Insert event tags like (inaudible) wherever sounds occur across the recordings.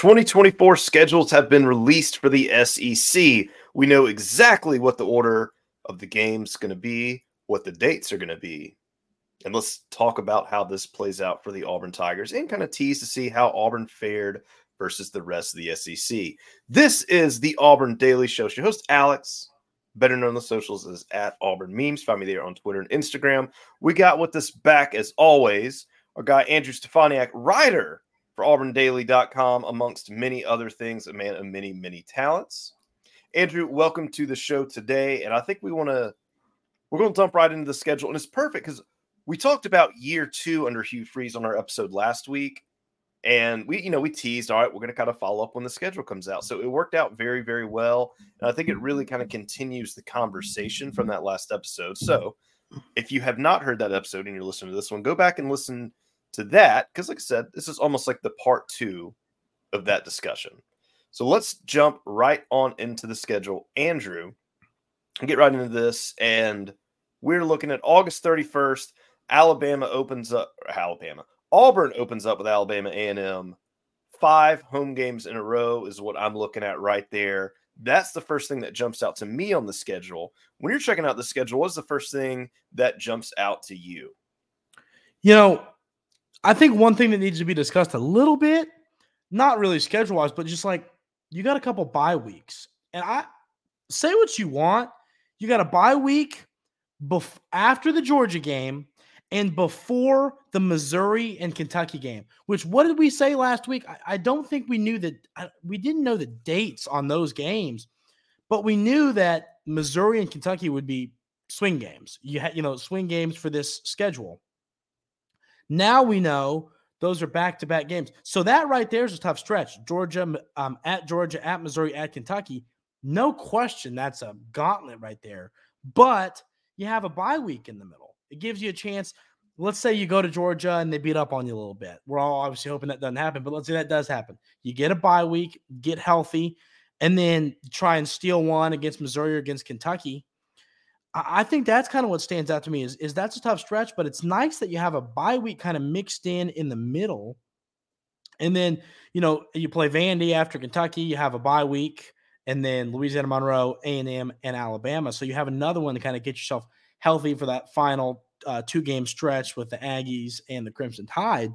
2024 schedules have been released for the SEC. We know exactly what the order of the game's going to be, what the dates are going to be. And let's talk about how this plays out for the Auburn Tigers and kind of tease to see how Auburn fared versus the rest of the SEC. This is the Auburn Daily Show. Your host, Alex, better known on the socials as at Auburn Memes. Find me there on Twitter and Instagram. We got with us back, as always, our guy, Andrew Stefaniak, writer for auburndaily.com, amongst many other things, a man of many, many talents. Andrew, welcome to the show today. And I think we want to, we're going to jump right into the schedule. And it's perfect because we talked about year two under Hugh Freeze on our episode last week. And we, you know, we teased, all right, we're going to kind of follow up when the schedule comes out. So it worked out very, very well. And I think it really kind of continues the conversation from that last episode. So if you have not heard that episode and you're listening to this one, go back and listen to that. Because, like I said, this is almost like the part two of that discussion. So let's jump right on into the schedule. Andrew, get right into this. And we're looking at August 31st. Alabama opens up Alabama. Auburn opens up with Alabama A&M. Five home games in a row is what I'm looking at right there. That's the first thing that jumps out to me on the schedule. When you're checking out the schedule, what's the first thing that jumps out to you? You know, I think one thing that needs to be discussed a little bit, not really schedule wise, but just like you got a couple bye weeks. And I say what you want. You got a bye week bef- after the Georgia game and before the Missouri and Kentucky game, which what did we say last week? I, I don't think we knew that I, we didn't know the dates on those games, but we knew that Missouri and Kentucky would be swing games. You had, you know, swing games for this schedule. Now we know those are back to back games. So that right there is a tough stretch. Georgia um, at Georgia, at Missouri, at Kentucky. No question that's a gauntlet right there. But you have a bye week in the middle. It gives you a chance. Let's say you go to Georgia and they beat up on you a little bit. We're all obviously hoping that doesn't happen, but let's say that does happen. You get a bye week, get healthy, and then try and steal one against Missouri or against Kentucky. I think that's kind of what stands out to me is, is that's a tough stretch, but it's nice that you have a bye week kind of mixed in in the middle. And then, you know, you play Vandy after Kentucky, you have a bye week, and then Louisiana Monroe, A&M, and Alabama. So you have another one to kind of get yourself healthy for that final uh, two game stretch with the Aggies and the Crimson Tide.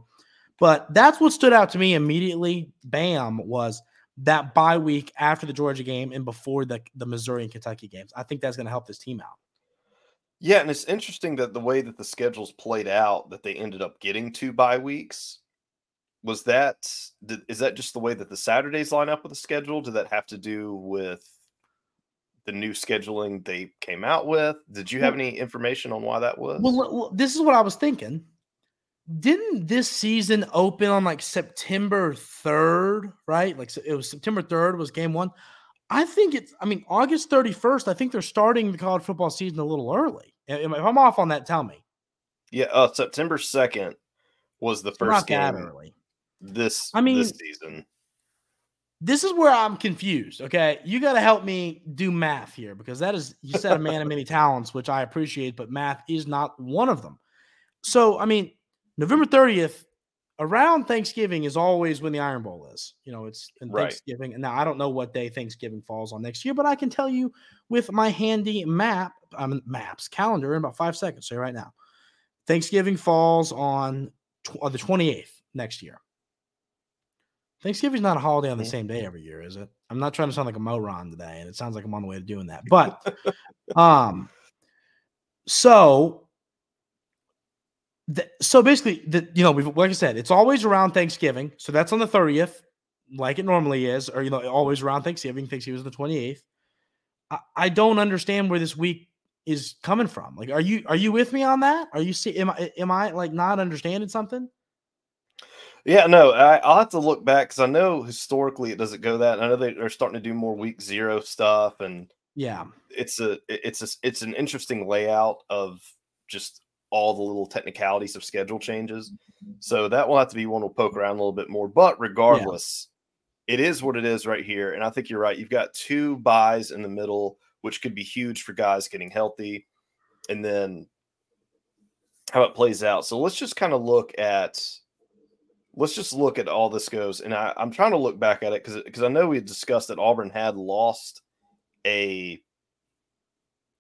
But that's what stood out to me immediately. Bam was that bye week after the Georgia game and before the, the Missouri and Kentucky games. I think that's going to help this team out. Yeah, and it's interesting that the way that the schedules played out, that they ended up getting two bye weeks. Was that is that just the way that the Saturdays line up with the schedule? Did that have to do with the new scheduling they came out with? Did you have any information on why that was? Well, this is what I was thinking. Didn't this season open on like September 3rd, right? Like it was September 3rd was game 1. I think it's I mean August 31st, I think they're starting the college football season a little early. If I'm off on that, tell me. Yeah, uh, September 2nd was the first game early. This I mean this season this is where I'm confused. Okay. You got to help me do math here because that is, you said a man of many (laughs) talents, which I appreciate, but math is not one of them. So, I mean, November 30th, around Thanksgiving is always when the Iron Bowl is. You know, it's in right. Thanksgiving. And now I don't know what day Thanksgiving falls on next year, but I can tell you with my handy map, mean, maps calendar in about five seconds. Say right now, Thanksgiving falls on, tw- the 28th next year. Thanksgiving's not a holiday on the same day every year, is it? I'm not trying to sound like a moron today, and it sounds like I'm on the way to doing that. (laughs) But um so the, so basically the you know, we've like I said, it's always around Thanksgiving. So that's on the 30th, like it normally is, or you know, always around Thanksgiving. Thanksgiving is the 28th. I, I don't understand where this week is coming from. Like, are you are you with me on that? Are you see am I am I like not understanding something? Yeah, no, I, will have to look back because I know historically it doesn't go that. I know they are starting to do more week zero stuff, and yeah, it's a it's a it's an interesting layout of just all the little technicalities of schedule changes. So that will have to be one we'll poke around a little bit more. But regardless. It is what it is right here, and I think you're right. You've got two buys in the middle, which could be huge for guys getting healthy, and then how it plays out. So let's just kind of look at let's just look at all this goes. And I, I'm trying to look back at it because because I know we discussed that Auburn had lost a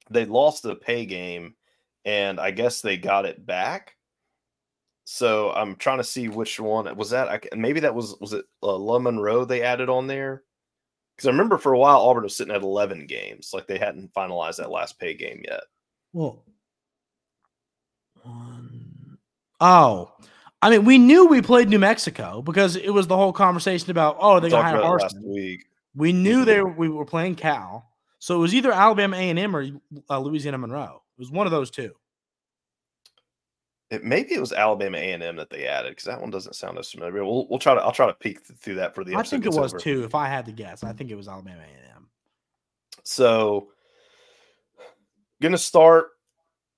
they lost a pay game, and I guess they got it back. So I'm trying to see which one was that. I, maybe that was was it uh, Le Monroe they added on there because I remember for a while Auburn was sitting at 11 games, like they hadn't finalized that last pay game yet. Well, one, oh, I mean, we knew we played New Mexico because it was the whole conversation about oh they got higher last week. We knew mm-hmm. they were, we were playing Cal, so it was either Alabama A and M or uh, Louisiana Monroe. It was one of those two. It, maybe it was Alabama A and M that they added because that one doesn't sound as familiar. We'll we'll try to I'll try to peek through that for the. I think it was over. too. If I had to guess, I think it was Alabama A and M. So, gonna start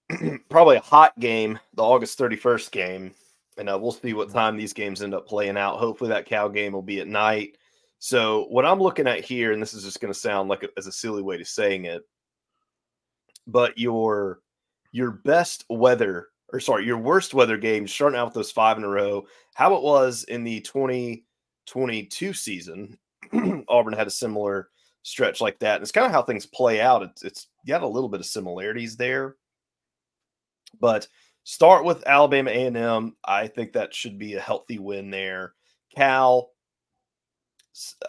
(clears throat) probably a hot game, the August thirty first game, and uh, we'll see what time these games end up playing out. Hopefully, that Cal game will be at night. So, what I'm looking at here, and this is just going to sound like a, as a silly way to saying it, but your your best weather or sorry, your worst weather games starting out with those five in a row, how it was in the 2022 season. (clears throat) Auburn had a similar stretch like that. And it's kind of how things play out. It's, it's got a little bit of similarities there. But start with Alabama A&M. I think that should be a healthy win there. Cal,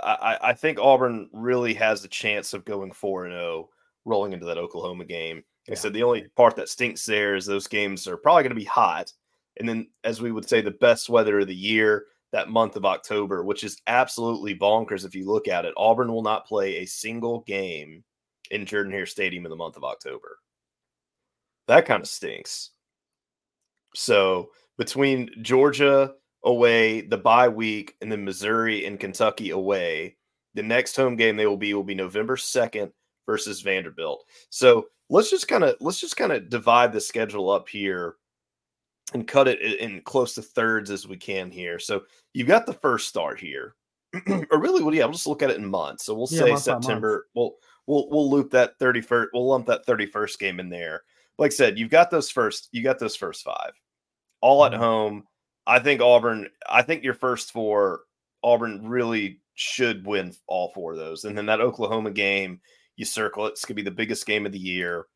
I, I think Auburn really has the chance of going 4 0 rolling into that Oklahoma game. Like yeah. I said, the only part that stinks there is those games are probably going to be hot. And then, as we would say, the best weather of the year, that month of October, which is absolutely bonkers if you look at it. Auburn will not play a single game in Jordan Hare Stadium in the month of October. That kind of stinks. So, between Georgia away, the bye week, and then Missouri and Kentucky away, the next home game they will be will be November 2nd versus Vanderbilt. So let's just kind of let's just kind of divide the schedule up here and cut it in close to thirds as we can here. So you've got the first start here. (clears throat) or really, well, yeah, we'll just look at it in months. So we'll yeah, say September. We'll we'll we'll loop that 31st, we'll lump that 31st game in there. Like I said, you've got those first, you got those first five. All at mm-hmm. home. I think Auburn, I think your first four, Auburn really should win all four of those. And then that Oklahoma game, you circle it. It's going to be the biggest game of the year.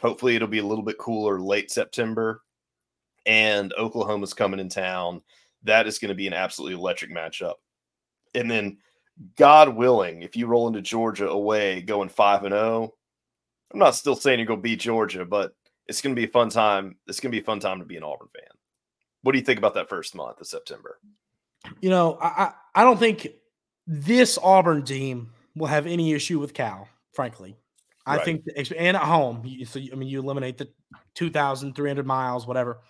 Hopefully, it'll be a little bit cooler late September. And Oklahoma's coming in town. That is going to be an absolutely electric matchup. And then, God willing, if you roll into Georgia away going 5 and 0, I'm not still saying you're going to beat Georgia, but it's going to be a fun time. It's going to be a fun time to be an Auburn fan. What do you think about that first month of September? You know, I, I don't think this Auburn team will have any issue with Cal frankly. I right. think, and at home, so I mean, you eliminate the 2,300 miles, whatever.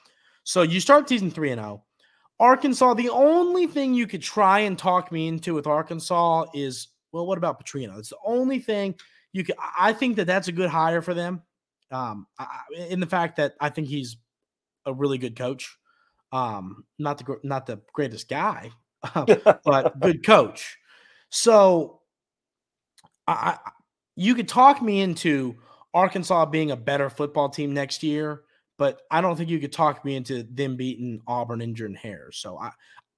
So you start season three and zero. Oh. Arkansas, the only thing you could try and talk me into with Arkansas is, well, what about Petrino? It's the only thing you could. I think that that's a good hire for them. Um, I, in the fact that I think he's a really good coach. Um, not the not the greatest guy, (laughs) (laughs) but good coach. So I, you could talk me into Arkansas being a better football team next year, but I don't think you could talk me into them beating Auburn and Jordan Hare. So I,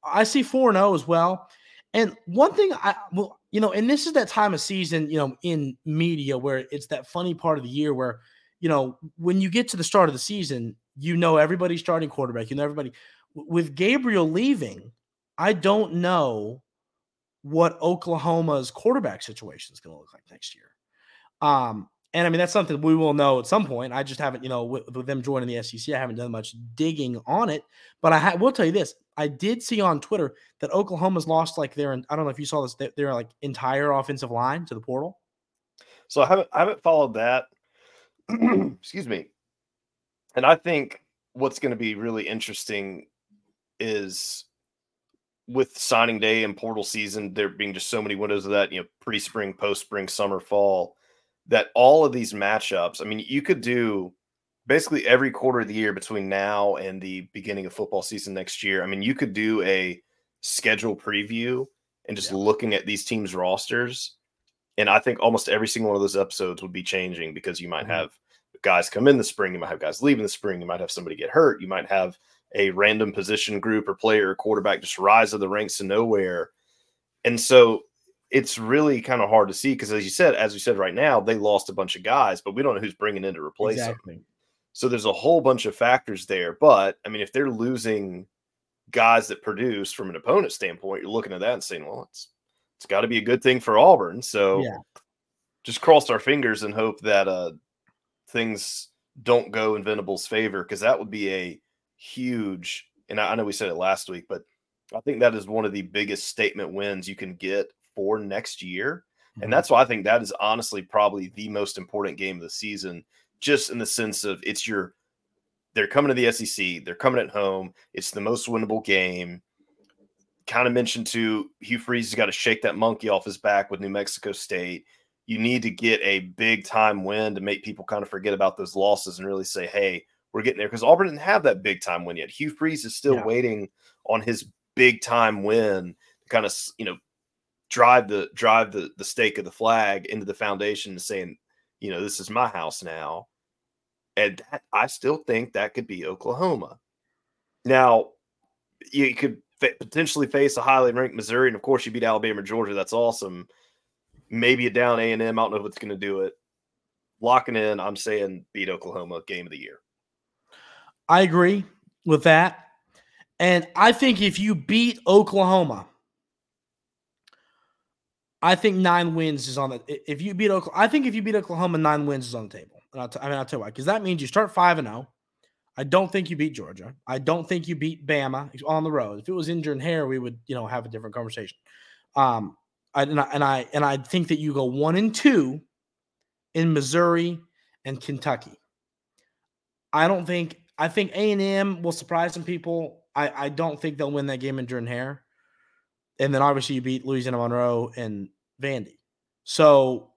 I see 4 0 as well. And one thing I well, you know, and this is that time of season, you know, in media where it's that funny part of the year where, you know, when you get to the start of the season, you know everybody's starting quarterback, you know everybody. With Gabriel leaving, I don't know what Oklahoma's quarterback situation is going to look like next year. Um, and I mean, that's something we will know at some point. I just haven't, you know, with, with them joining the SEC, I haven't done much digging on it. But I ha- will tell you this: I did see on Twitter that Oklahoma's lost like their, I don't know if you saw this, their, their like entire offensive line to the portal. So I haven't, I haven't followed that. (clears throat) Excuse me. And I think what's going to be really interesting is with signing day and portal season, there being just so many windows of that, you know, pre spring, post spring, summer, fall that all of these matchups, I mean, you could do basically every quarter of the year between now and the beginning of football season next year. I mean, you could do a schedule preview and just yeah. looking at these teams' rosters. And I think almost every single one of those episodes would be changing because you might mm-hmm. have guys come in the spring, you might have guys leave in the spring, you might have somebody get hurt, you might have a random position group or player or quarterback just rise of the ranks to nowhere. And so it's really kind of hard to see because, as you said, as you said right now, they lost a bunch of guys, but we don't know who's bringing in to replace exactly. them. So there's a whole bunch of factors there. But I mean, if they're losing guys that produce from an opponent standpoint, you're looking at that and saying, well, it's it's got to be a good thing for Auburn. So yeah. just cross our fingers and hope that uh, things don't go in Venables' favor because that would be a huge. And I, I know we said it last week, but I think that is one of the biggest statement wins you can get for next year. And mm-hmm. that's why I think that is honestly probably the most important game of the season, just in the sense of it's your they're coming to the SEC, they're coming at home, it's the most winnable game. Kind of mentioned to Hugh Freeze has got to shake that monkey off his back with New Mexico State. You need to get a big time win to make people kind of forget about those losses and really say, hey, we're getting there. Because Auburn didn't have that big time win yet. Hugh Freeze is still yeah. waiting on his big time win to kind of, you know, drive the drive the the stake of the flag into the foundation saying, you know, this is my house now. And that, I still think that could be Oklahoma. Now, you could potentially face a highly ranked Missouri, and of course, you beat Alabama, Georgia. That's awesome. Maybe a down A and M. I don't know what's going to do it. Locking in, I'm saying beat Oklahoma game of the year. I agree with that, and I think if you beat Oklahoma, I think nine wins is on the. If you beat Oklahoma, I think if you beat Oklahoma, nine wins is on the table. And I'll t- I mean, I'll tell you why. Because that means you start five and zero. Oh. I don't think you beat Georgia. I don't think you beat Bama on the road. If it was in Hare, we would, you know, have a different conversation. Um, I, and I and I and I think that you go one and two in Missouri and Kentucky. I don't think. I think A and M will surprise some people. I I don't think they'll win that game in Jordan Hare. And then obviously you beat Louisiana Monroe and Vandy. So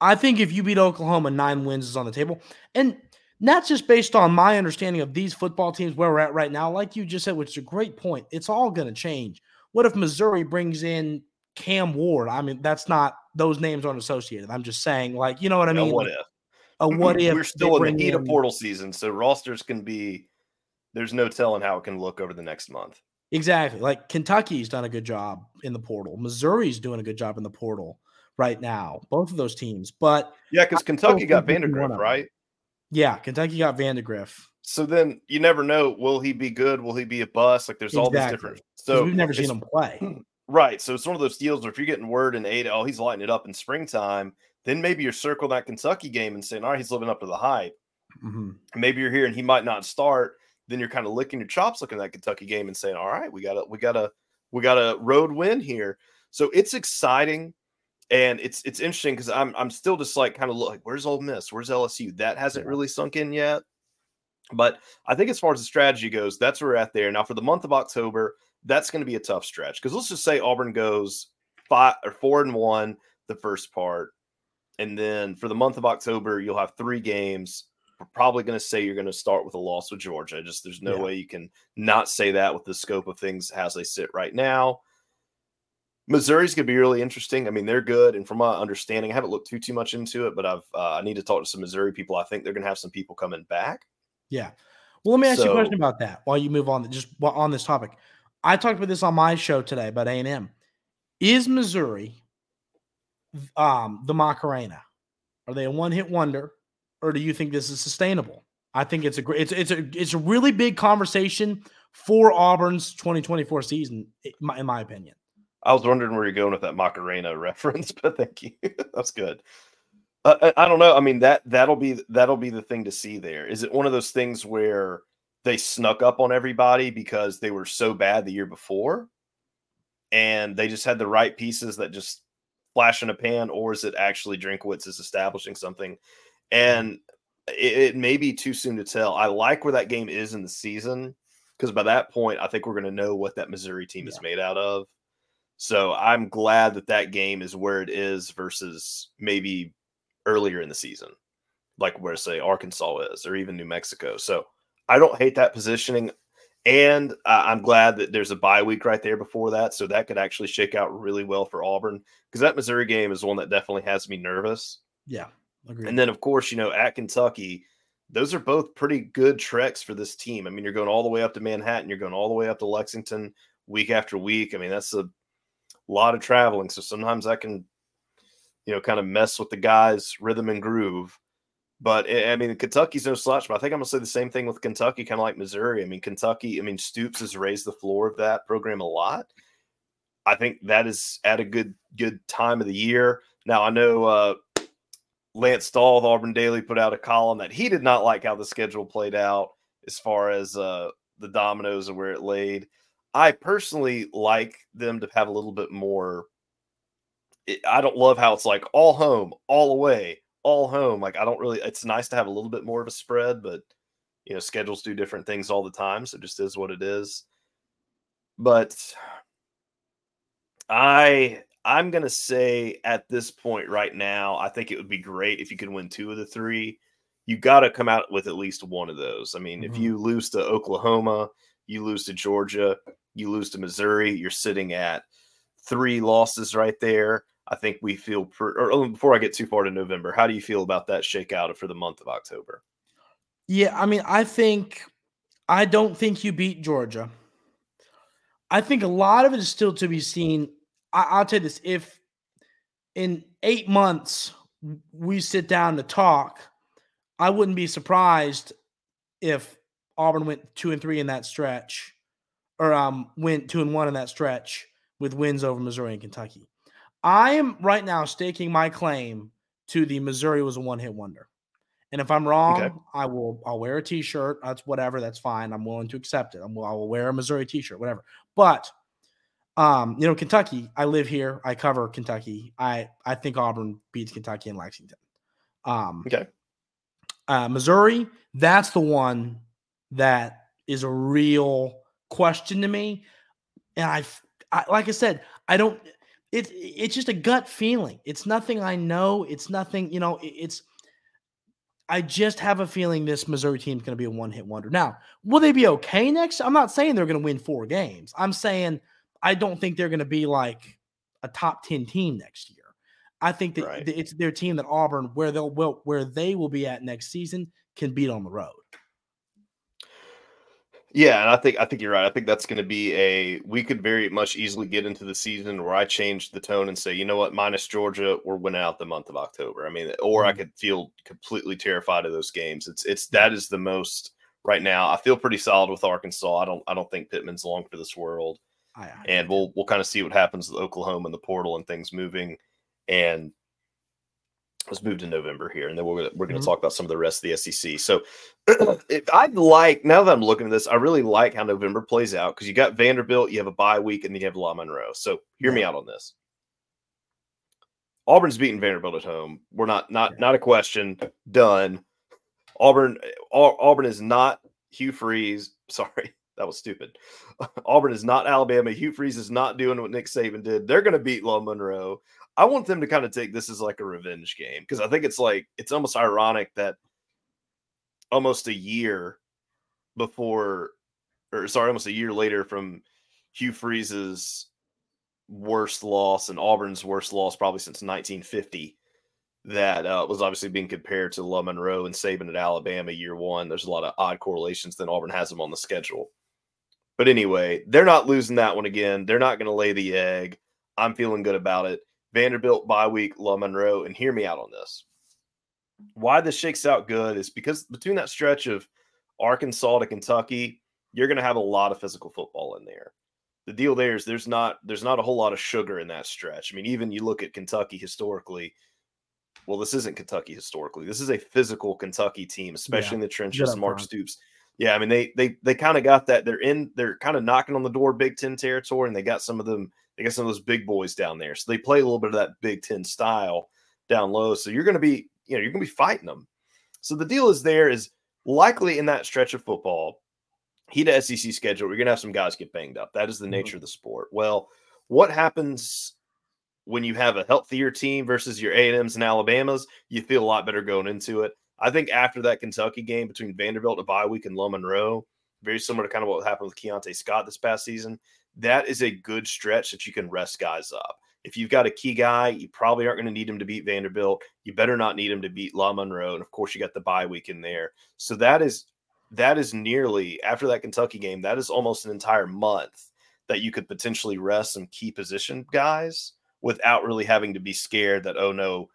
I think if you beat Oklahoma, nine wins is on the table. And that's just based on my understanding of these football teams where we're at right now, like you just said, which is a great point. It's all going to change. What if Missouri brings in Cam Ward? I mean, that's not those names aren't associated. I'm just saying, like, you know what I mean? what like, if? A (clears throat) what if? We're still in the heat in, of portal season, so rosters can be. There's no telling how it can look over the next month. Exactly. Like Kentucky's done a good job in the portal. Missouri's doing a good job in the portal right now. Both of those teams. But yeah, because Kentucky got Vandagriff, right? Yeah, Kentucky got Vandagriff. So then you never know. Will he be good? Will he be a bust? Like there's exactly. all these different. So we've never seen him play. Right. So it's one of those deals where if you're getting word in eight, oh, he's lighting it up in springtime, then maybe you're circling that Kentucky game and saying, all right, he's living up to the hype. Mm-hmm. Maybe you're here and he might not start then you're kind of licking your chops looking at that Kentucky game and saying, "All right, we got a we got a we got a road win here." So it's exciting and it's it's interesting because I'm I'm still just like kind of like, where's Ole Miss? Where's LSU? That hasn't yeah. really sunk in yet. But I think as far as the strategy goes, that's where we're at there. Now for the month of October, that's going to be a tough stretch because let's just say Auburn goes five or four and one the first part, and then for the month of October, you'll have three games probably going to say you're going to start with a loss with Georgia. Just there's no yeah. way you can not say that with the scope of things as they sit right now. Missouri's going to be really interesting. I mean, they're good, and from my understanding, I haven't looked too too much into it, but I've uh, I need to talk to some Missouri people. I think they're going to have some people coming back. Yeah. Well, let me ask so, you a question about that while you move on. Just on this topic, I talked about this on my show today about A and M. Is Missouri um, the Macarena? Are they a one hit wonder? Or do you think this is sustainable? I think it's a great, it's it's a it's a really big conversation for Auburn's 2024 season, in my, in my opinion. I was wondering where you're going with that Macarena (laughs) reference, but thank you. (laughs) That's good. Uh, I, I don't know. I mean that that'll be that'll be the thing to see. There is it one of those things where they snuck up on everybody because they were so bad the year before, and they just had the right pieces that just flash in a pan, or is it actually Drinkwitz is establishing something and it, it may be too soon to tell. I like where that game is in the season because by that point, I think we're going to know what that Missouri team yeah. is made out of. So I'm glad that that game is where it is versus maybe earlier in the season, like where say Arkansas is or even New Mexico. So I don't hate that positioning. And uh, I'm glad that there's a bye week right there before that. So that could actually shake out really well for Auburn because that Missouri game is one that definitely has me nervous. Yeah. Agreed. And then, of course, you know, at Kentucky, those are both pretty good treks for this team. I mean, you're going all the way up to Manhattan, you're going all the way up to Lexington week after week. I mean, that's a lot of traveling. So sometimes I can, you know, kind of mess with the guys' rhythm and groove. But eh, I mean, Kentucky's no slouch. But I think I'm gonna say the same thing with Kentucky, kind of like Missouri. I mean, Kentucky. I mean, Stoops has raised the floor of that program a lot. I think that is at a good good time of the year. Now I know uh, Lance Stahl of Auburn Daily put out a column that he did not like how the schedule played out as far as uh, the dominoes and where it laid. I personally like them to have a little bit more. I don't love how it's like all home, all away, all home. Like I don't really. It's nice to have a little bit more of a spread, but you know schedules do different things all the time, so it just is what it is. But I I'm gonna say at this point right now, I think it would be great if you could win two of the three. You got to come out with at least one of those. I mean, mm-hmm. if you lose to Oklahoma, you lose to Georgia, you lose to Missouri, you're sitting at three losses right there. I think we feel. Per, or oh, before I get too far to November, how do you feel about that shakeout for the month of October? Yeah, I mean, I think I don't think you beat Georgia. I think a lot of it is still to be seen. I, will tell you this: if in eight months we sit down to talk, I wouldn't be surprised if Auburn went two and three in that stretch, or um went two and one in that stretch with wins over Missouri and Kentucky. I am right now staking my claim to the Missouri was a one hit wonder. And if I'm wrong, okay. I will I'll wear a t-shirt. That's whatever. That's fine. I'm willing to accept it. I'm, I will wear a Missouri t-shirt, whatever. But um, you know, Kentucky. I live here. I cover Kentucky. I I think Auburn beats Kentucky and Lexington. Um, okay. Uh, Missouri. That's the one that is a real question to me. And I've, I, like I said, I don't. It's it's just a gut feeling. It's nothing I know. It's nothing. You know. It, it's. I just have a feeling this Missouri team is going to be a one hit wonder. Now, will they be okay next? I'm not saying they're going to win four games. I'm saying I don't think they're going to be like a top 10 team next year. I think that right. it's their team that Auburn, where they'll where they will be at next season, can beat on the road. Yeah, and I think I think you're right. I think that's going to be a we could very much easily get into the season where I change the tone and say, you know what, minus Georgia, we're winning out the month of October. I mean, or mm-hmm. I could feel completely terrified of those games. It's it's that is the most right now. I feel pretty solid with Arkansas. I don't I don't think Pittman's long for this world. And we'll we'll kind of see what happens with Oklahoma and the portal and things moving. And let's move to November here, and then we're gonna, we're going to mm-hmm. talk about some of the rest of the SEC. So, (clears throat) if I like now that I'm looking at this, I really like how November plays out because you got Vanderbilt, you have a bye week, and then you have La Monroe. So, hear yeah. me out on this. Auburn's beating Vanderbilt at home. We're not not not a question. Done. Auburn Auburn is not Hugh Freeze. (laughs) Sorry, that was stupid. (laughs) Auburn is not Alabama. Hugh Freeze is not doing what Nick Saban did. They're going to beat La Monroe. I want them to kind of take this as like a revenge game because I think it's like it's almost ironic that almost a year before, or sorry, almost a year later from Hugh Freeze's worst loss and Auburn's worst loss probably since 1950 that uh, was obviously being compared to La Monroe and Saban at Alabama year one. There's a lot of odd correlations. Then Auburn has them on the schedule. But anyway, they're not losing that one again. They're not going to lay the egg. I'm feeling good about it. Vanderbilt bye week, La Monroe, and hear me out on this. Why this shakes out good is because between that stretch of Arkansas to Kentucky, you're going to have a lot of physical football in there. The deal there is there's not there's not a whole lot of sugar in that stretch. I mean, even you look at Kentucky historically. Well, this isn't Kentucky historically. This is a physical Kentucky team, especially yeah. in the trenches. Mark Stoops yeah, I mean they they they kind of got that. They're in. They're kind of knocking on the door, Big Ten territory, and they got some of them. They got some of those big boys down there, so they play a little bit of that Big Ten style down low. So you're going to be, you know, you're going to be fighting them. So the deal is there is likely in that stretch of football, heat to SEC schedule, we're going to have some guys get banged up. That is the mm-hmm. nature mm-hmm. of the sport. Well, what happens when you have a healthier team versus your A&Ms and Alabamas? You feel a lot better going into it. I think after that Kentucky game between Vanderbilt and bye week and La Monroe, very similar to kind of what happened with Keionte Scott this past season, that is a good stretch that you can rest guys up. if you've got a key guy, you probably aren't going to need him to beat Vanderbilt. You better not need him to beat La Monroe, and of course, you got the bye week in there. So that is that is nearly after that Kentucky game. That is almost an entire month that you could potentially rest some key position guys without really having to be scared that oh no,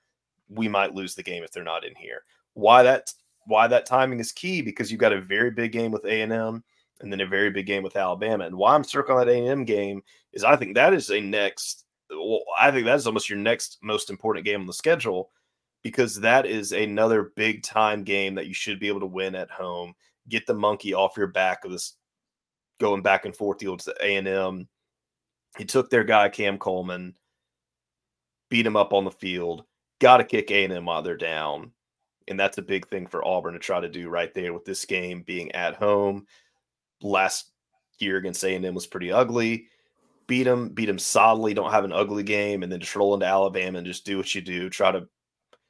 we might lose the game if they're not in here. Why that why that timing is key because you've got a very big game with A and M and then a very big game with Alabama. And why I'm circling that A&M game is I think that is a next. Well, I think that is almost your next most important game on the schedule because that is another big time game that you should be able to win at home. Get the monkey off your back of this going back and forth deal to A&M. He took their guy Cam Coleman, beat him up on the field. Got to kick A&M while they're down. And that's a big thing for Auburn to try to do right there with this game being at home last year against A&M was pretty ugly. Beat them, beat them solidly. Don't have an ugly game, and then just roll into Alabama and just do what you do. Try to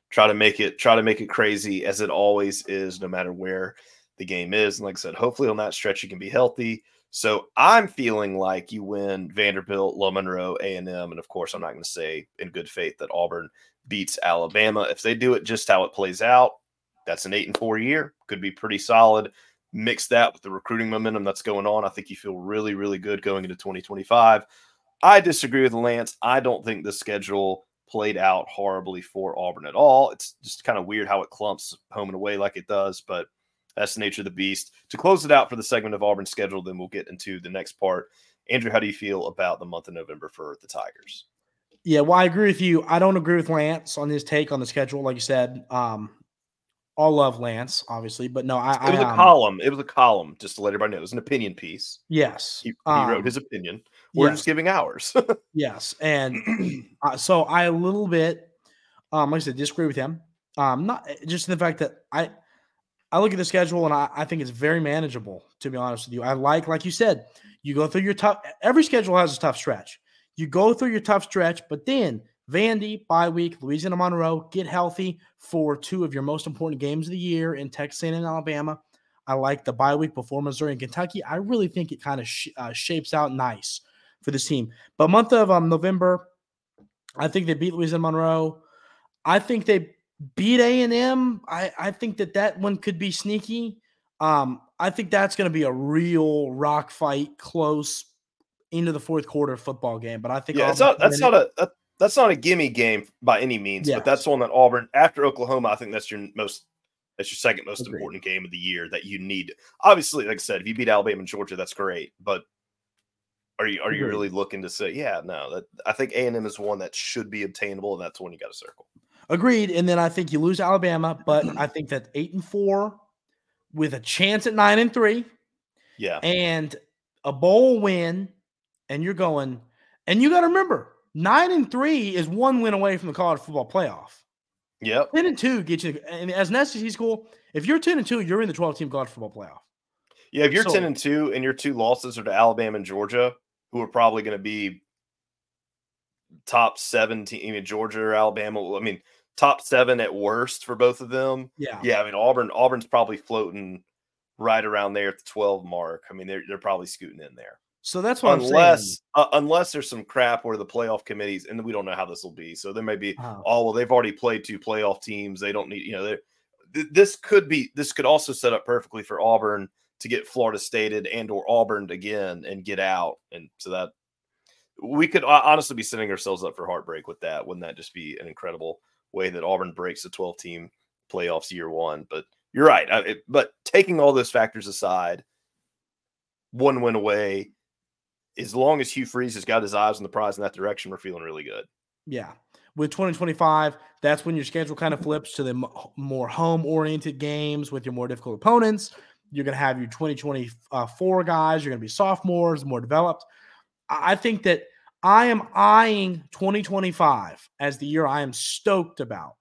try to make it try to make it crazy as it always is, no matter where the game is. And like I said, hopefully on that stretch you can be healthy. So I'm feeling like you win Vanderbilt, La Monroe, A and M, and of course I'm not going to say in good faith that Auburn beats Alabama. If they do it just how it plays out, that's an eight and four year. Could be pretty solid mix that with the recruiting momentum that's going on, I think you feel really, really good going into 2025. I disagree with Lance. I don't think the schedule played out horribly for Auburn at all. It's just kind of weird how it clumps home and away like it does, but that's the nature of the beast. To close it out for the segment of Auburn schedule, then we'll get into the next part. Andrew, how do you feel about the month of November for the Tigers? Yeah, well, I agree with you. I don't agree with Lance on his take on the schedule. Like you said, um, all love Lance, obviously, but no, I. It was I, a column. It was a column, just to let everybody know. It was an opinion piece. Yes, he, he um, wrote his opinion. We're yes. just giving ours. (laughs) yes, and (clears throat) uh, so I a little bit, um, like I said, disagree with him. Um, not just in the fact that I, I look at the schedule and I, I think it's very manageable. To be honest with you, I like, like you said, you go through your tough. Every schedule has a tough stretch. You go through your tough stretch, but then Vandy, bye week, Louisiana Monroe, get healthy for two of your most important games of the year in Texas and Alabama. I like the bye week before Missouri and Kentucky. I really think it kind of sh- uh, shapes out nice for this team. But month of um, November, I think they beat Louisiana Monroe. I think they beat A and I think that that one could be sneaky. Um, I think that's going to be a real rock fight, close into the fourth quarter football game. But I think yeah, it's not, that's not a that, that's not a gimme game by any means, yes. but that's one that Auburn after Oklahoma, I think that's your most that's your second most Agreed. important game of the year that you need. Obviously, like I said, if you beat Alabama and Georgia, that's great. But are you are you Agreed. really looking to say, yeah, no, that I think A and M is one that should be obtainable, and that's one you got to circle. Agreed. And then I think you lose Alabama, but I (clears throat) think that eight and four with a chance at nine and three. Yeah. And a bowl win, and you're going, and you got to remember Nine and three is one win away from the college football playoff. Yep. Ten and two get you. And as an SEC school, if you're ten and two, you're in the twelve team college football playoff. Yeah, if you're so, ten and two and your two losses are to Alabama and Georgia, who are probably going to be top seven team, I mean, Georgia or Alabama. I mean, top seven at worst for both of them. Yeah. Yeah. I mean, Auburn, Auburn's probably floating right around there at the 12 mark. I mean, they're, they're probably scooting in there. So that's what unless uh, unless there's some crap where the playoff committees and we don't know how this will be. So there may be oh. oh well they've already played two playoff teams. They don't need you know th- this could be this could also set up perfectly for Auburn to get Florida stated and or Auburn again and get out. And so that we could honestly be setting ourselves up for heartbreak with that. Wouldn't that just be an incredible way that Auburn breaks the 12 team playoffs year one? But you're right. I, it, but taking all those factors aside, one win away as long as Hugh Freeze has got his eyes on the prize in that direction, we're feeling really good. Yeah. With 2025, that's when your schedule kind of flips to the more home oriented games with your more difficult opponents. You're going to have your 2024 guys. You're going to be sophomores, more developed. I think that I am eyeing 2025 as the year I am stoked about.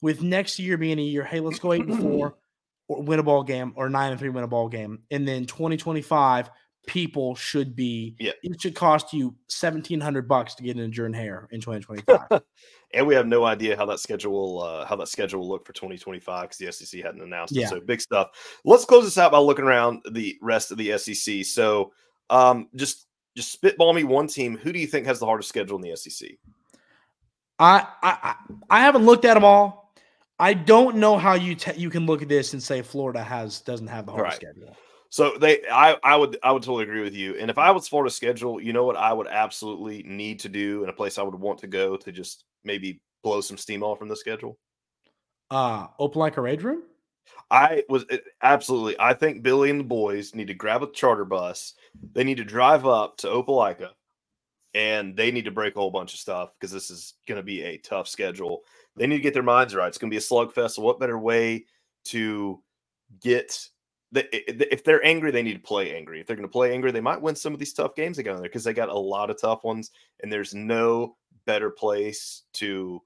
With next year being a year, hey, let's go eight and four, (clears throat) or win a ball game, or nine and three, win a ball game, and then 2025 people should be. Yeah. It should cost you seventeen hundred bucks to get an Jordan Hare in twenty twenty five. (laughs) and we have no idea how that schedule will uh, how that schedule will look for 2025 because the SEC hadn't announced yeah. it. So big stuff. Let's close this out by looking around the rest of the SEC. So um, just just spitball me one team. Who do you think has the hardest schedule in the SEC? I I I haven't looked at them all. I don't know how you te- you can look at this and say Florida has doesn't have the hard right. schedule. So they, I, I would, I would totally agree with you. And if I was Florida schedule, you know what I would absolutely need to do, and a place I would want to go to just maybe blow some steam off from the schedule. Uh, Opelika Rage Room. I was eh, absolutely. I think Billy and the boys need to grab a charter bus. They need to drive up to Opelika, and they need to break a whole bunch of stuff because this is going to be a tough schedule. They need to get their minds right. It's going to be a slugfest. So, what better way to get if they're angry, they need to play angry. If they're going to play angry, they might win some of these tough games they got in there because they got a lot of tough ones, and there's no better place to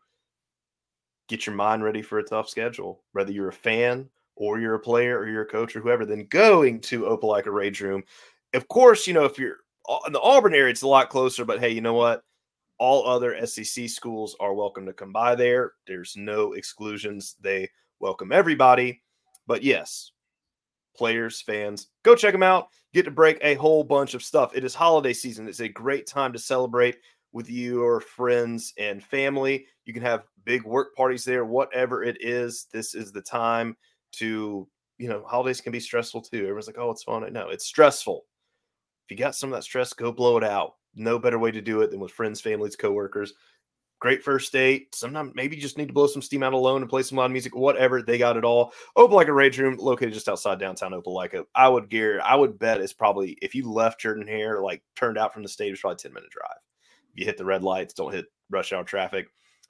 get your mind ready for a tough schedule, whether you're a fan or you're a player or you're a coach or whoever, than going to Opelika Rage Room. Of course, you know, if you're uh, in the Auburn area, it's a lot closer, but hey, you know what? All other SEC schools are welcome to come by there. There's no exclusions. They welcome everybody. But yes, players, fans, go check them out. Get to break a whole bunch of stuff. It is holiday season. It's a great time to celebrate with your friends and family. You can have big work parties there, whatever it is. This is the time to, you know, holidays can be stressful too. Everyone's like, oh, it's fun. No, it's stressful. If you got some of that stress, go blow it out. No better way to do it than with friends, families, coworkers. Great first date. Sometimes maybe you just need to blow some steam out alone and play some loud music, whatever. They got it all. Opelika Rage Room, located just outside downtown Opelika. I would gear, I would bet it's probably if you left Jordan Hare, like turned out from the state, it's probably 10 minute drive. If you hit the red lights, don't hit rush hour traffic.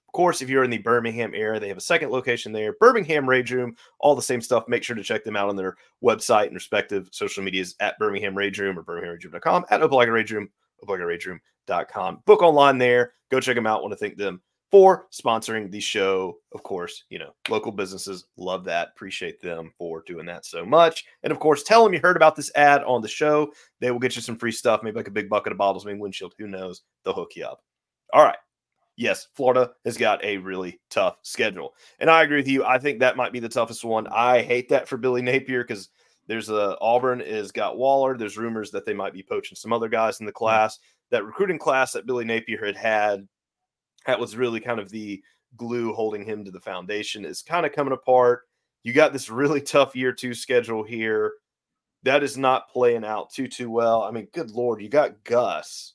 Of course, if you're in the Birmingham area, they have a second location there, Birmingham Rage Room, all the same stuff. Make sure to check them out on their website and respective social medias at Birmingham Rage Room or BirminghamRageRoom.com, at Opelika Rage Room, Opelika Rage Room com. Book online there. Go check them out. Want to thank them for sponsoring the show. Of course, you know, local businesses love that. Appreciate them for doing that so much. And of course, tell them you heard about this ad on the show. They will get you some free stuff, maybe like a big bucket of bottles, maybe windshield. Who knows? They'll hook you up. All right. Yes, Florida has got a really tough schedule. And I agree with you. I think that might be the toughest one. I hate that for Billy Napier because there's a Auburn is got Waller. There's rumors that they might be poaching some other guys in the mm-hmm. class that recruiting class that Billy Napier had had, that was really kind of the glue holding him to the foundation, is kind of coming apart. You got this really (laughs) tough year two schedule here. That is not playing out too too well. I mean, good lord, you got Gus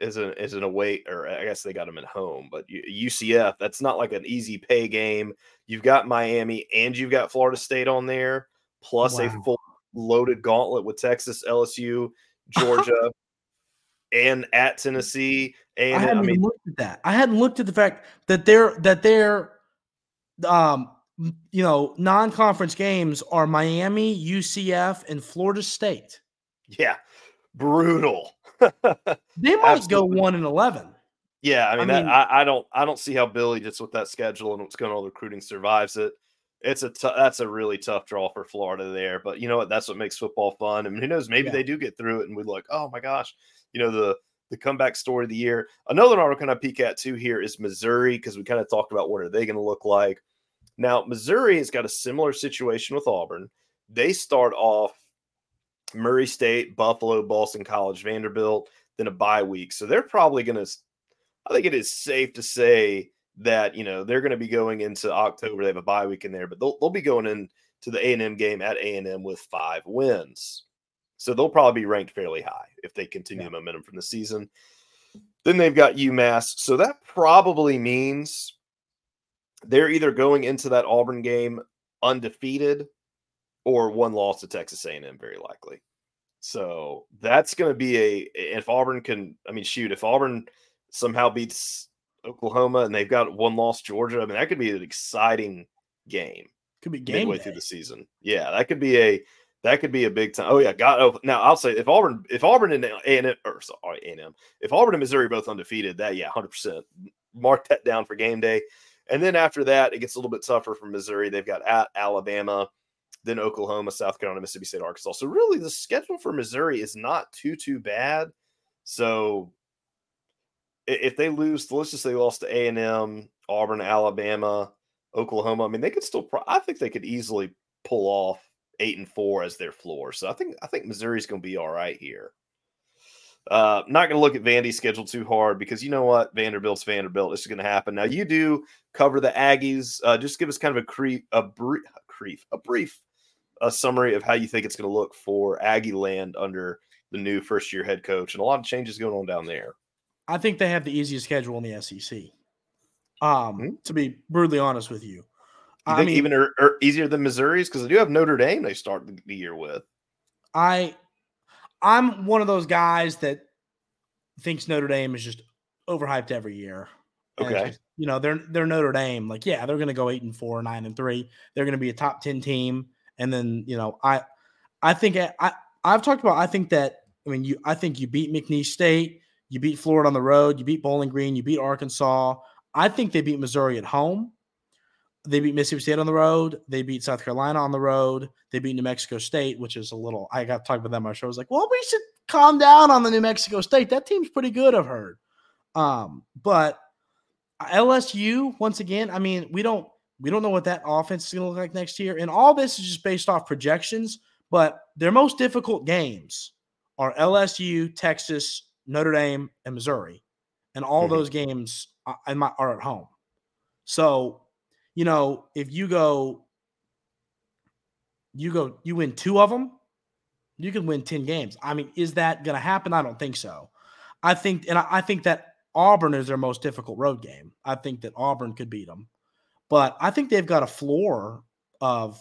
as an as an away, or I guess they got him at home, but UCF. That's not like an easy pay game. You've got Miami and you've got Florida State on there, plus wow. a full loaded gauntlet with Texas, LSU, (laughs) Georgia and at Tennessee. And I hadn't I mean, looked at that. I hadn't looked at the fact that they're that they're um you know non-conference games are Miami, UCF, and Florida State. Yeah, brutal. (laughs) they might go one and eleven. Yeah, I mean, I, that, mean I, I, don't I don't see how Billy just with that schedule and what's going on recruiting survives it. It's a t- that's a really tough draw for Florida there, but you know what? That's what makes football fun. I mean, who knows? Maybe yeah. they do get through it, and we're like, oh my gosh, you know the the comeback story of the year. Another I'll kind of peek at too here is Missouri because we kind of talked about what are they going to look like. Now Missouri has got a similar situation with Auburn. They start off Murray State, Buffalo, Boston College, Vanderbilt, then a bye week. So they're probably going to. I think it is safe to say that you know they're going to be going into October. They have a bye week in there, but they'll they'll be going in to the A and M game at A and M with five wins. So they'll probably be ranked fairly high if they continue yeah. the momentum from the season. Then they've got UMass. So that probably means they're either going into that Auburn game undefeated or one loss to Texas A&M very likely. So that's going to be a if Auburn can I mean shoot if Auburn somehow beats Oklahoma and they've got one loss Georgia I mean that could be an exciting game. Could be game midway day. through the season. Yeah, that could be a that could be a big time. Oh yeah, got oh, now. I'll say if Auburn, if Auburn and A and M, or sorry, A and M, if Auburn and Missouri both undefeated, that yeah, hundred percent. Mark that down for game day. And then after that, it gets a little bit tougher for Missouri. They've got at Alabama, then Oklahoma, South Carolina, Mississippi State, Arkansas. So really, the schedule for Missouri is not too too bad. So if they lose, let's just say they lost to A and M, Auburn, Alabama, Oklahoma. I mean, they could still. I think they could easily pull off eight and four as their floor. So I think I think Missouri's going to be all right here. Uh, not going to look at Vandy's schedule too hard because you know what? Vanderbilt's Vanderbilt. This is going to happen. Now, you do cover the Aggies. Uh, just give us kind of a, cre- a, brief, a brief, a brief a summary of how you think it's going to look for Aggie land under the new first year head coach and a lot of changes going on down there. I think they have the easiest schedule in the SEC. Um, mm-hmm. to be brutally honest with you, you I think mean, even er, er, easier than Missouri's because they do have Notre Dame they start the, year with. I, I'm one of those guys that thinks Notre Dame is just overhyped every year. Okay. Just, you know, they're they're Notre Dame. Like, yeah, they're gonna go eight and four, nine and three. They're gonna be a top 10 team. And then, you know, I I think I I've talked about I think that I mean you I think you beat McNeese State, you beat Florida on the road, you beat Bowling Green, you beat Arkansas. I think they beat Missouri at home. They beat Mississippi State on the road. They beat South Carolina on the road. They beat New Mexico State, which is a little. I got to talk about them on my show. I was like, well, we should calm down on the New Mexico State. That team's pretty good, I've heard. Um, but LSU, once again, I mean, we don't we don't know what that offense is going to look like next year. And all this is just based off projections, but their most difficult games are LSU, Texas, Notre Dame, and Missouri. And all mm-hmm. those games are at home. So, you know, if you go, you go, you win two of them, you can win 10 games. I mean, is that going to happen? I don't think so. I think, and I think that Auburn is their most difficult road game. I think that Auburn could beat them. But I think they've got a floor of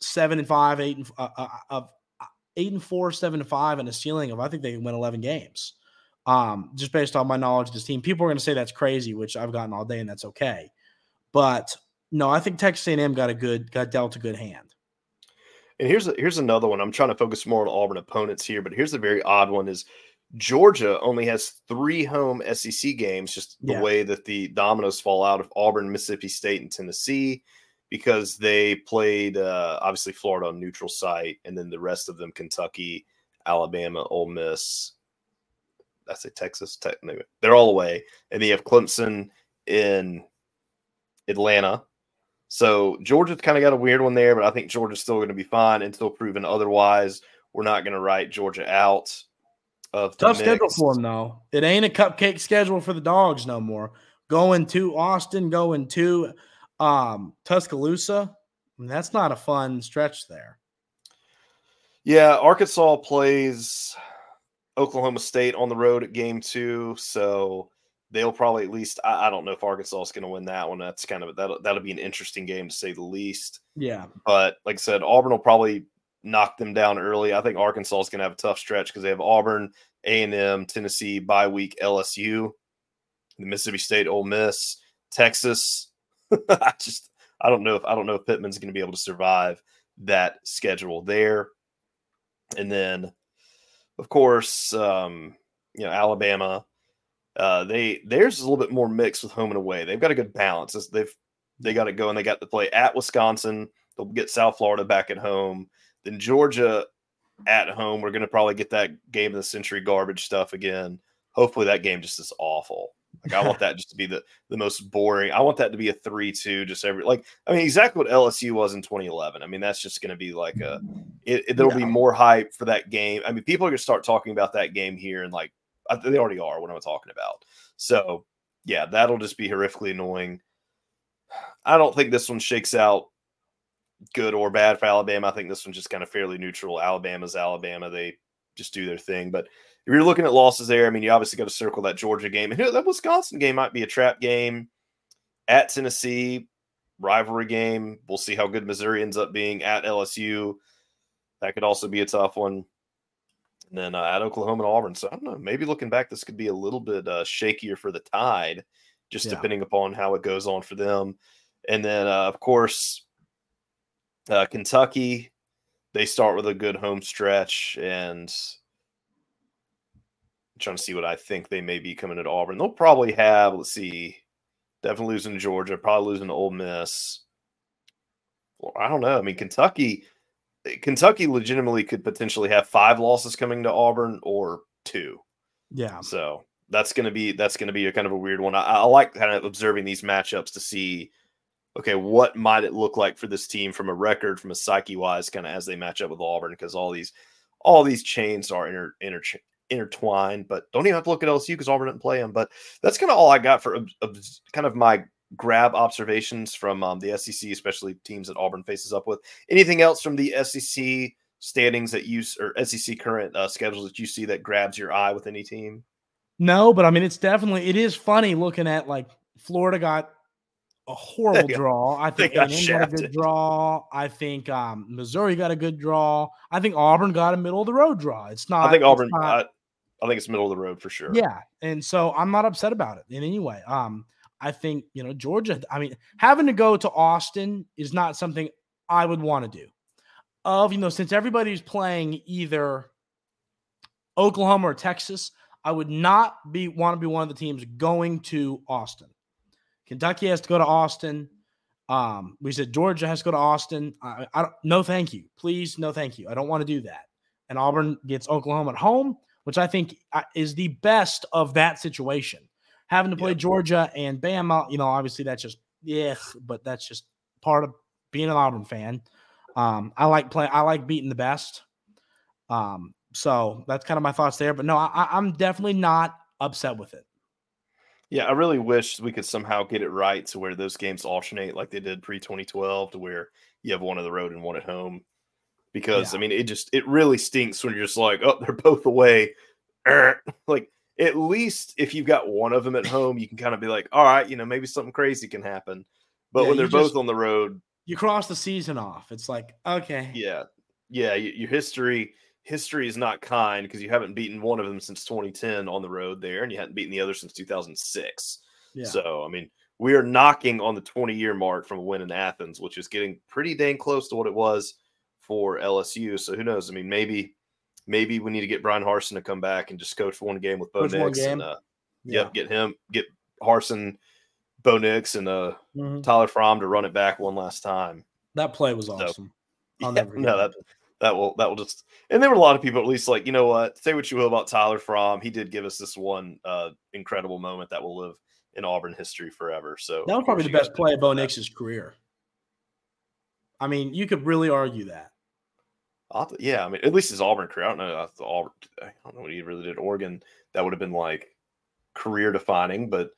seven and five, eight and uh, uh, of uh, eight and four, seven and five, and a ceiling of I think they can win eleven games. Um, just based on my knowledge of this team, people are going to say that's crazy, which I've gotten all day, and that's okay. But no, I think Texas A&M got a good, got dealt a good hand. And here's a, here's another one. I'm trying to focus more on Auburn opponents here, but here's a very odd one: is Georgia only has three home SEC games, just the yeah. way that the dominoes fall out of Auburn, Mississippi State, and Tennessee, because they played uh, obviously Florida on neutral site, and then the rest of them Kentucky, Alabama, Ole Miss. I say Texas, technically they're all away, and they have Clemson in Atlanta. So Georgia's kind of got a weird one there, but I think Georgia's still going to be fine until proven otherwise. We're not going to write Georgia out of tough schedule for them though. It ain't a cupcake schedule for the dogs no more. Going to Austin, going to um, Tuscaloosa. I mean, that's not a fun stretch there. Yeah, Arkansas plays Oklahoma State on the road at game two, so they'll probably at least. I, I don't know if Arkansas is going to win that one. That's kind of that'll that'll be an interesting game to say the least. Yeah, but like I said, Auburn will probably knock them down early. I think Arkansas is going to have a tough stretch because they have Auburn, A and M, Tennessee, bye week, LSU, the Mississippi State, Ole Miss, Texas. (laughs) I just I don't know if I don't know if Pittman's going to be able to survive that schedule there. And then, of course, um, you know Alabama. Uh, they theirs is a little bit more mixed with home and away. They've got a good balance. They've they got to go and they got to play at Wisconsin. They'll get South Florida back at home. Then Georgia at home, we're going to probably get that game of the century garbage stuff again. Hopefully, that game just is awful. Like I want (laughs) that just to be the the most boring. I want that to be a three two just every like. I mean, exactly what LSU was in 2011. I mean, that's just going to be like a. It, it, there'll yeah. be more hype for that game. I mean, people are going to start talking about that game here and like they already are. What I'm talking about. So yeah, that'll just be horrifically annoying. I don't think this one shakes out good or bad for Alabama. I think this one's just kind of fairly neutral. Alabama's Alabama. They just do their thing. But if you're looking at losses there, I mean, you obviously got to circle that Georgia game. And that Wisconsin game might be a trap game at Tennessee, rivalry game. We'll see how good Missouri ends up being at LSU. That could also be a tough one. And then uh, at Oklahoma and Auburn. So I don't know. Maybe looking back, this could be a little bit uh, shakier for the Tide, just yeah. depending upon how it goes on for them. And then, uh, of course, uh, Kentucky, they start with a good home stretch, and I'm trying to see what I think they may be coming at Auburn. They'll probably have, let's see, definitely losing to Georgia, probably losing to Ole Miss. Well, I don't know. I mean, Kentucky, Kentucky legitimately could potentially have five losses coming to Auburn or two. Yeah. So that's gonna be that's gonna be a kind of a weird one. I, I like kind of observing these matchups to see okay, what might it look like for this team from a record, from a psyche wise, kind of as they match up with Auburn, because all these all these chains are inter, inter intertwined, but don't even have to look at LSU because Auburn didn't play them. But that's kind of all I got for uh, kind of my grab observations from um, the SEC, especially teams that Auburn faces up with. Anything else from the SEC standings that you or SEC current uh, schedules that you see that grabs your eye with any team? No, but I mean, it's definitely it is funny looking at like Florida got a horrible (laughs) draw. I think got, got, a good draw. I think um, Missouri got a good draw. I think Auburn got a middle of the road draw. It's not. I think Auburn. Not, I, I, think it's middle of the road for sure. Yeah, and so I'm not upset about it in any way. Um, I think you know Georgia. I mean, having to go to Austin is not something I would want to do. Of you know, since everybody's playing either Oklahoma or Texas, I would not be want to be one of the teams going to Austin. Kentucky has to go to Austin. Um, we said Georgia has to go to Austin. I, I don't, no, thank you. Please, no, thank you. I don't want to do that. And Auburn gets Oklahoma at home, which I think uh, is the best of that situation. Having to play yep. Georgia and Bama, you know, obviously that's just yeah, but that's just part of being an Auburn fan. Um, I like play. I like beating the best. Um, so that's kind of my thoughts there. But no, I, I'm definitely not upset with it. Yeah, I really wish we could somehow get it right to where those games alternate like they did pre 2012 to where you have one on the road and one at home. Because yeah. I mean, it just it really stinks when you're just like, oh, they're both away. (laughs) like at least if you've got one of them at home, you can kind of be like, all right, you know, maybe something crazy can happen. But yeah, when they're just, both on the road, you cross the season off. It's like, okay, yeah, yeah, your history history is not kind because you haven't beaten one of them since 2010 on the road there, and you hadn't beaten the other since 2006. Yeah. So, I mean, we are knocking on the 20 year mark from a win in Athens, which is getting pretty dang close to what it was for LSU. So, who knows? I mean, maybe maybe we need to get Bryan Harsin to come back and just coach one game with Bo coach Nix and uh, yeah. yep, get him, get Harsin, Bo Nix, and uh, mm-hmm. Tyler Fromm to run it back one last time. That play was awesome. So, yeah, no, that that will that will just and there were a lot of people at least like you know what say what you will about Tyler Fromm he did give us this one uh incredible moment that will live in Auburn history forever so that was probably the best play of Bo Nix's career I mean you could really argue that yeah I mean at least his Auburn career I don't know I, Auburn, I don't know what he really did Oregon that would have been like career defining but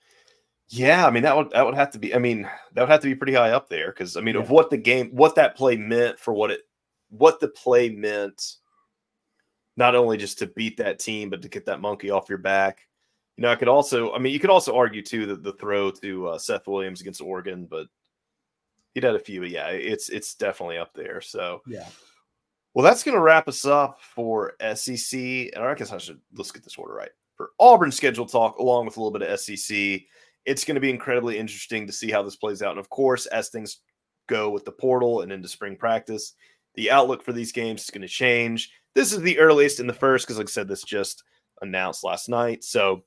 yeah, I mean that would that would have to be. I mean that would have to be pretty high up there because I mean yeah. of what the game, what that play meant for what it what the play meant, not only just to beat that team, but to get that monkey off your back. You know, I could also, I mean, you could also argue too that the throw to uh, Seth Williams against Oregon, but he'd had a few. yeah, it's it's definitely up there. So yeah. Well, that's going to wrap us up for SEC, and I guess I should let's get this order right for Auburn schedule talk, along with a little bit of SEC. It's going to be incredibly interesting to see how this plays out, and of course, as things go with the portal and into spring practice, the outlook for these games is going to change. This is the earliest in the first because, like I said, this just announced last night. So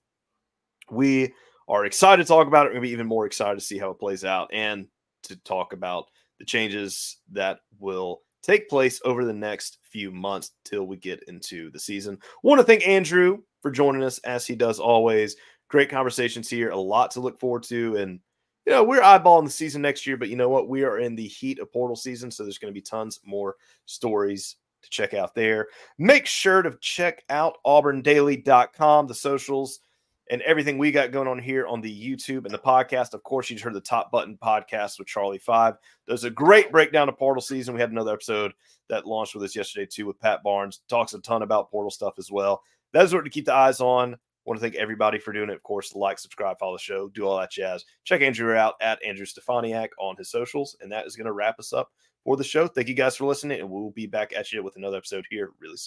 we are excited to talk about it. We're going to be even more excited to see how it plays out and to talk about the changes that will take place over the next few months till we get into the season. Want to thank Andrew for joining us as he does always. Great conversations here, a lot to look forward to, and you know, we're eyeballing the season next year, but you know what? We are in the heat of portal season, so there's going to be tons more stories to check out there. Make sure to check out auburndaily.com, the socials, and everything we got going on here on the YouTube and the podcast. Of course, you just heard the Top Button podcast with Charlie Five. Does a great breakdown of portal season. We had another episode that launched with us yesterday, too, with Pat Barnes. Talks a ton about portal stuff as well. That is what to keep the eyes on want to thank everybody for doing it. Of course, like, subscribe, follow the show, do all that jazz. Check Andrew out at Andrew Stefaniak on his socials. And that is going to wrap us up for the show. Thank you guys for listening. And we'll be back at you with another episode here really soon.